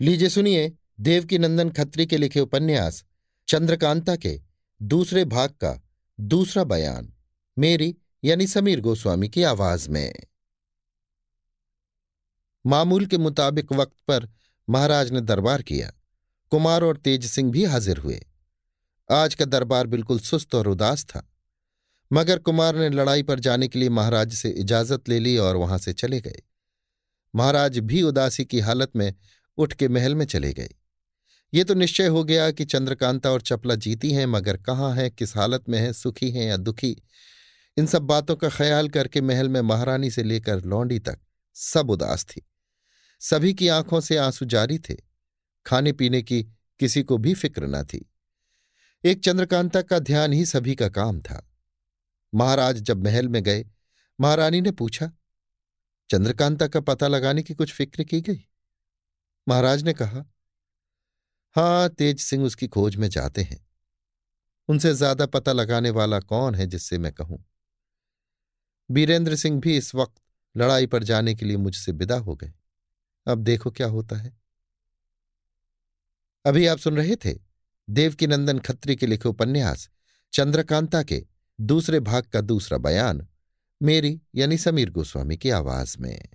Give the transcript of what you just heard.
लीजिए सुनिए देवकी नंदन खत्री के लिखे उपन्यास, चंद्रकांता के दूसरे भाग का दूसरा बयान, मेरी यानी समीर गोस्वामी की आवाज़ में। मामूल के मुताबिक वक्त पर महाराज ने दरबार किया। कुमार और तेज सिंह भी हाजिर हुए। आज का दरबार बिल्कुल सुस्त और उदास था। मगर कुमार ने लड़ाई पर जाने के लिए महाराज से इजाज़त ले ली और वहाँ से चले गए। महाराज भी उदासी की हालत में उठ के महल में चले गए। ये तो निश्चय हो गया कि चंद्रकांता और चपला जीती हैं, मगर कहाँ हैं, किस हालत में हैं, सुखी हैं या दुखी? इन सब बातों का ख्याल करके महल में महारानी से लेकर लौंडी तक सब उदास थी। सभी की आँखों से आँसू जारी थे। खाने पीने की किसी को भी फ़िक्र न थी। एक चंद्रकांता का ध्यान ही सभी का काम था। महाराज जब महल में गए, महारानी ने पूछा, चंद्रकांता का पता लगाने की कुछ फ़िक्र की गई? महाराज ने कहा, हाँ, तेज सिंह उसकी खोज में जाते हैं। उनसे ज़्यादा पता लगाने वाला कौन है जिससे मैं कहूँ? बीरेंद्र सिंह भी इस वक्त लड़ाई पर जाने के लिए मुझसे विदा हो गए। अब देखो क्या होता है। अभी आप सुन रहे थे? देवकी नंदन खत्री के लिखे उपन्यास, चंद्रकांता के दूसरे भाग का दूसरा बयान, मेरी यानी समीर गोस्वामी की आवाज़ में।